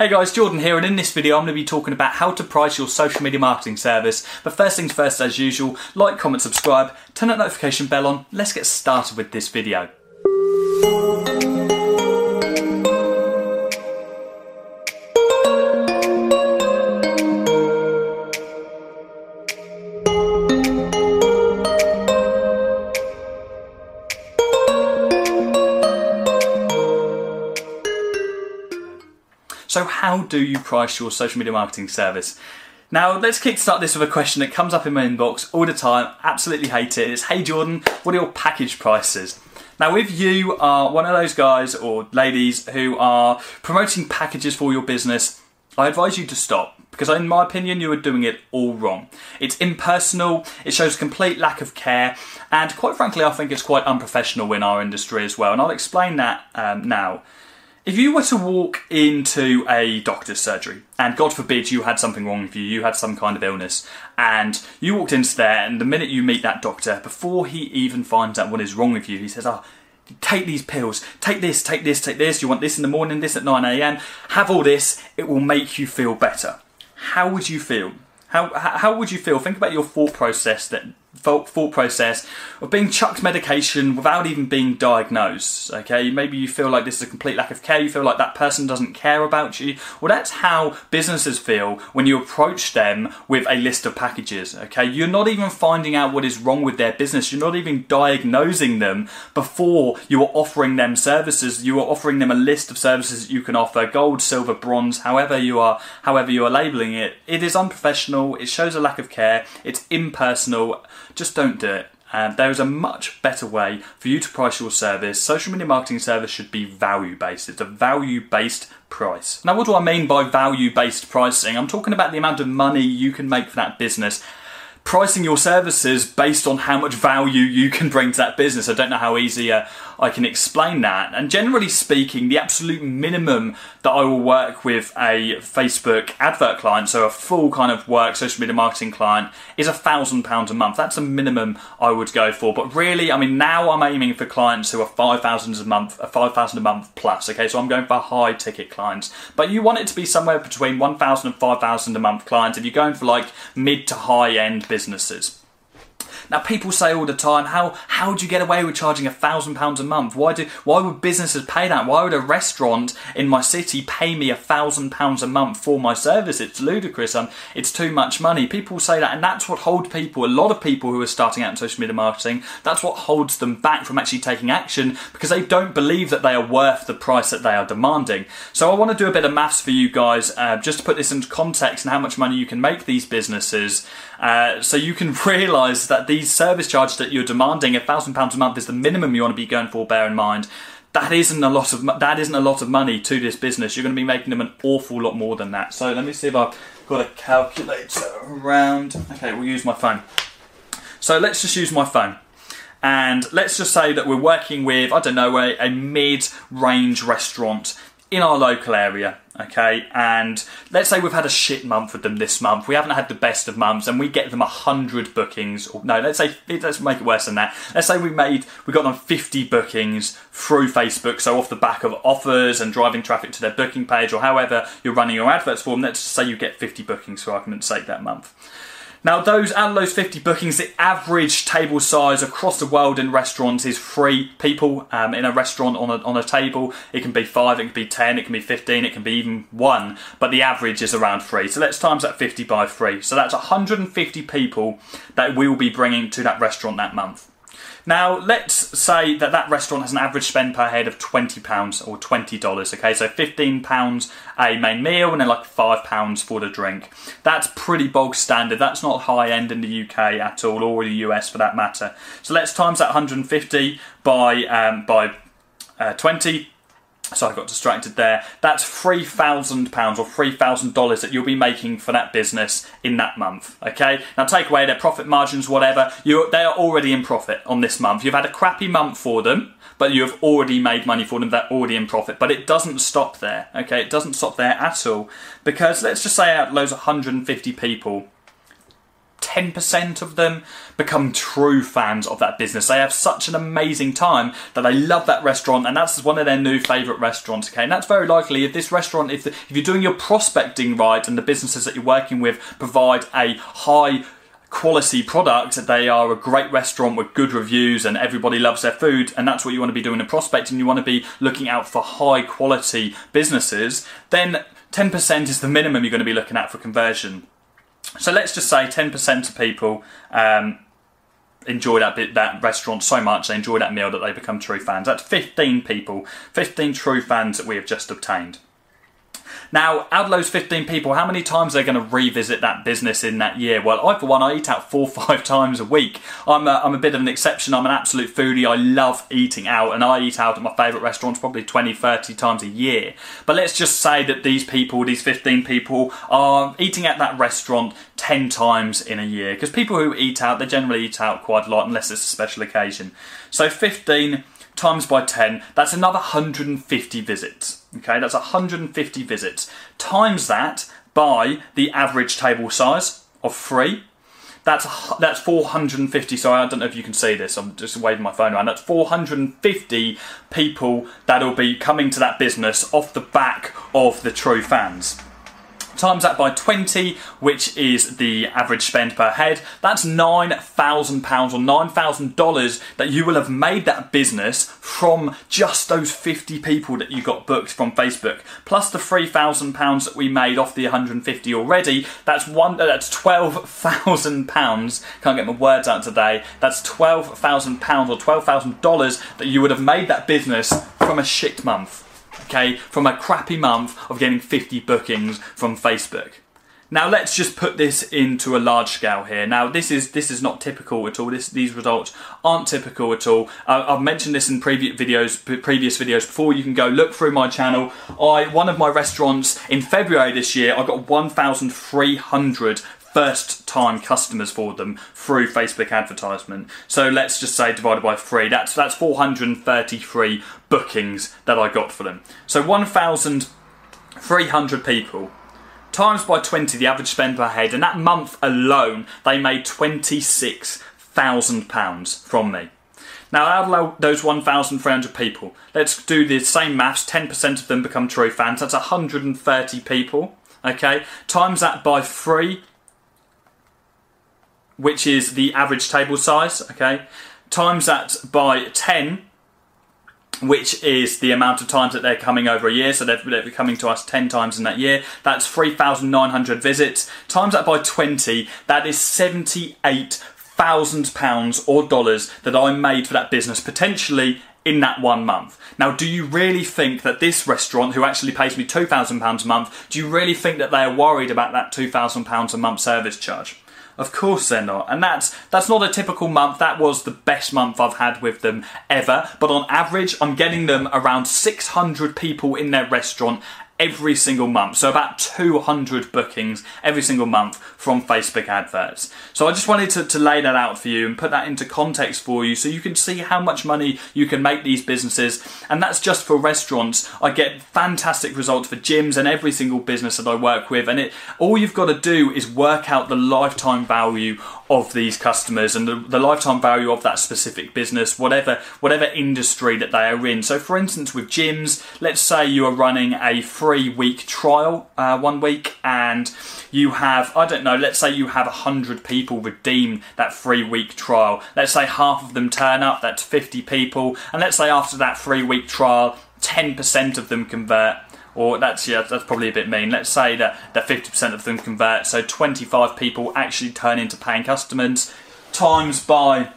Hey guys, Jordan here, and in this video I'm going to be talking about how to price your social media marketing service. But first things first, as usual, like, comment, subscribe, turn that notification bell on. Let's get started with this video. So, how do you price your social media marketing service? Now, let's kickstart this with a question that comes up in my inbox all the time. Absolutely hate it. It's Hey Jordan, what are your package prices? Now, if you are one of those guys or ladies who are promoting packages for your business, I advise you to stop because, in my opinion, you are doing it all wrong. It's impersonal, it shows a complete lack of care, and quite frankly, I think it's quite unprofessional in our industry as well. And I'll explain that um, now. If you were to walk into a doctor's surgery, and God forbid you had something wrong with you, you had some kind of illness, and you walked into there, and the minute you meet that doctor, before he even finds out what is wrong with you, he says, Oh, take these pills, take this, take this, take this, you want this in the morning, this at 9am, have all this, it will make you feel better. How would you feel? How, how would you feel? Think about your thought process that thought process of being chucked medication without even being diagnosed. Okay, maybe you feel like this is a complete lack of care, you feel like that person doesn't care about you. Well, that's how businesses feel when you approach them with a list of packages. Okay, you're not even finding out what is wrong with their business, you're not even diagnosing them before you are offering them services. You are offering them a list of services that you can offer gold, silver, bronze, however you are, however you are labeling it. It is unprofessional, it shows a lack of care, it's impersonal just don't do it. Um, there is a much better way for you to price your service. Social media marketing service should be value based. It's a value based price. Now, what do I mean by value based pricing? I'm talking about the amount of money you can make for that business pricing your services based on how much value you can bring to that business. I don't know how easy uh, I can explain that. And generally speaking, the absolute minimum that I will work with a Facebook advert client, so a full kind of work social media marketing client, is a thousand pounds a month. That's a minimum I would go for. But really, I mean, now I'm aiming for clients who are five thousand a month, uh, five thousand a month plus. Okay, so I'm going for high ticket clients. But you want it to be somewhere between one thousand and five thousand a month clients. If you're going for like mid to high end businesses. Now, people say all the time, how how do you get away with charging a thousand pounds a month? Why do why would businesses pay that? Why would a restaurant in my city pay me a thousand pounds a month for my service? It's ludicrous. It's too much money. People say that, and that's what holds people. A lot of people who are starting out in social media marketing, that's what holds them back from actually taking action because they don't believe that they are worth the price that they are demanding. So I want to do a bit of maths for you guys, uh, just to put this into context and how much money you can make these businesses, uh, so you can realise that these service charges that you're demanding, a thousand pounds a month is the minimum you want to be going for. Bear in mind that isn't a lot of that isn't a lot of money to this business. You're going to be making them an awful lot more than that. So let me see if I've got a calculator around. Okay, we'll use my phone. So let's just use my phone. And let's just say that we're working with, I don't know, a, a mid range restaurant in our local area, okay? And let's say we've had a shit month with them this month. We haven't had the best of months, and we get them hundred bookings. Or, no, let's say let's make it worse than that. Let's say we made we got them fifty bookings through Facebook, so off the back of offers and driving traffic to their booking page, or however you're running your adverts for them. Let's say you get fifty bookings for argument's sake that month. Now, those and those 50 bookings, the average table size across the world in restaurants is three people um, in a restaurant on a, on a table. It can be five, it can be 10, it can be 15, it can be even one, but the average is around three. So let's times that 50 by three. So that's 150 people that we will be bringing to that restaurant that month. Now, let's say that that restaurant has an average spend per head of £20 or $20, okay? So £15 a main meal and then like £5 for the drink. That's pretty bog standard. That's not high end in the UK at all, or the US for that matter. So let's times that 150 by, um, by uh, 20 so I got distracted there. That's three thousand pounds or three thousand dollars that you'll be making for that business in that month. Okay. Now take away their profit margins, whatever. You they are already in profit on this month. You've had a crappy month for them, but you have already made money for them. They're already in profit. But it doesn't stop there. Okay. It doesn't stop there at all because let's just say out loads of 150 people 10% of them become true fans of that business. They have such an amazing time that they love that restaurant and that's one of their new favourite restaurants, okay? And that's very likely if this restaurant, if, the, if you're doing your prospecting right and the businesses that you're working with provide a high quality product, they are a great restaurant with good reviews and everybody loves their food, and that's what you want to be doing in prospecting. You want to be looking out for high quality businesses, then 10% is the minimum you're going to be looking at for conversion. So let's just say 10% of people um, enjoy that bit, that restaurant so much, they enjoy that meal that they become true fans. That's 15 people, 15 true fans that we have just obtained. Now, those 15 people, how many times are they going to revisit that business in that year? Well, I, for one, I eat out four or five times a week. I'm a, I'm a bit of an exception. I'm an absolute foodie. I love eating out, and I eat out at my favourite restaurants probably 20, 30 times a year. But let's just say that these people, these 15 people, are eating at that restaurant 10 times in a year. Because people who eat out, they generally eat out quite a lot unless it's a special occasion. So 15 times by 10, that's another 150 visits. Okay, that's 150 visits. Times that by the average table size of three. That's that's 450. Sorry, I don't know if you can see this. I'm just waving my phone around. That's 450 people that'll be coming to that business off the back of the true fans times that by 20, which is the average spend per head, that's £9,000 or $9,000 that you will have made that business from just those 50 people that you got booked from Facebook. Plus the £3,000 that we made off the 150 already, that's one that's £12,000. Can't get my words out today. That's £12,000 or $12,000 that you would have made that business from a shit month from a crappy month of getting 50 bookings from Facebook. Now let's just put this into a large scale here. Now this is this is not typical at all. This, these results aren't typical at all. Uh, I've mentioned this in previous videos, previous videos before. You can go look through my channel. I one of my restaurants in February this year, I got 1,300 first time customers for them through Facebook advertisement. So let's just say divided by three, that's that's 433 bookings that I got for them. So 1,300 people times by 20 the average spend per head, and that month alone they made £26,000 from me. Now, out of those 1,300 people, let's do the same maths 10% of them become true fans, that's 130 people. Okay, times that by three, which is the average table size, okay, times that by 10, which is the amount of times that they're coming over a year. So they're, they're coming to us 10 times in that year. That's 3,900 visits. Times that by 20, that is 78,000 pounds or dollars that I made for that business potentially in that one month. Now, do you really think that this restaurant, who actually pays me £2,000 a month, do you really think that they are worried about that £2,000 a month service charge? Of course they're not. And that's that's not a typical month. That was the best month I've had with them ever. But on average, I'm getting them around 600 people in their restaurant every single month. So about 200 bookings every single month from Facebook adverts. So I just wanted to, to lay that out for you and put that into context for you so you can see how much money you can make these businesses. And that's just for restaurants. I get fantastic results for gyms and every single business that I work with. And it all you've got to do is work out the lifetime value of these customers and the, the lifetime value of that specific business, whatever whatever industry that they are in. So for instance with gyms, let's say you are running a three week trial uh, one week and you have i don't know let's say you have 100 people redeem that free week trial. Let's say half of them turn up that's 50 people. And let's say after that three week trial 10% of them convert or that's yeah that's probably a bit mean. Let's say that that 50% of them convert so 25 people actually turn into paying customers. Times by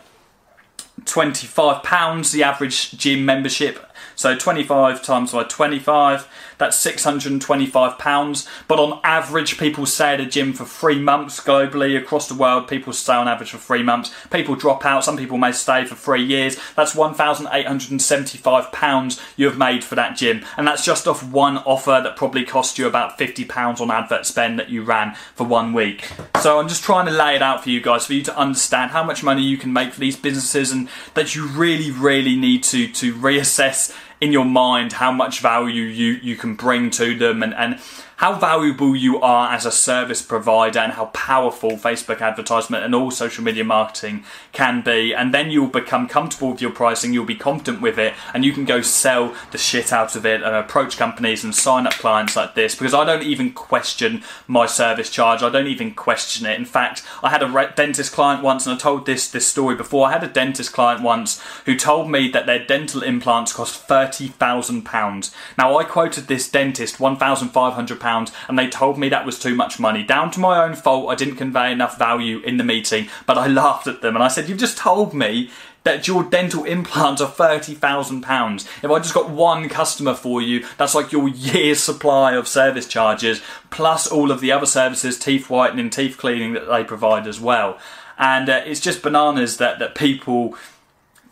25 pounds the average gym membership so 25 times by 25, that's 625 pounds. But on average, people stay at a gym for three months globally across the world. People stay on average for three months. People drop out. Some people may stay for three years. That's 1,875 pounds you have made for that gym, and that's just off one offer that probably cost you about 50 pounds on advert spend that you ran for one week. So I'm just trying to lay it out for you guys for you to understand how much money you can make for these businesses, and that you really, really need to to reassess in your mind how much value you, you can bring to them and, and how valuable you are as a service provider and how powerful Facebook advertisement and all social media marketing can be. And then you'll become comfortable with your pricing, you'll be confident with it, and you can go sell the shit out of it and approach companies and sign up clients like this because I don't even question my service charge. I don't even question it. In fact, I had a dentist client once, and I told this this story before. I had a dentist client once who told me that their dental implants cost thirty thousand pounds. Now I quoted this dentist one thousand five hundred pounds, and they told me that was too much money. Down to my own fault, I didn't convey enough value in the meeting, but I laughed at them and I said, You've just told me that your dental implants are £30,000. If I just got one customer for you, that's like your year's supply of service charges, plus all of the other services, teeth whitening, teeth cleaning that they provide as well. And uh, it's just bananas that, that people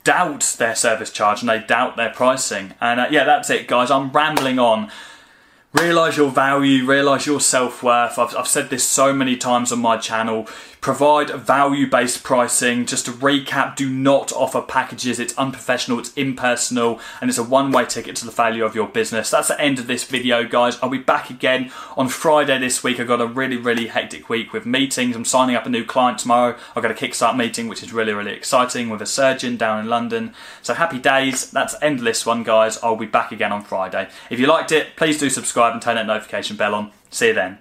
doubt their service charge and they doubt their pricing. And uh, yeah, that's it, guys. I'm rambling on realize your value, realize your self worth. I've, I've said this so many times on my channel. Provide value based pricing. Just to recap, do not offer packages. It's unprofessional, it's impersonal, and it's a one way ticket to the failure of your business. That's the end of this video, guys. I'll be back again on Friday this week. I've got a really, really hectic week with meetings. I'm signing up a new client tomorrow. I've got a Kickstart meeting, which is really, really exciting with a surgeon down in London. So happy days. That's endless one, guys. I'll be back again on Friday. If you liked it, please do subscribe and turn that notification bell on. See you then.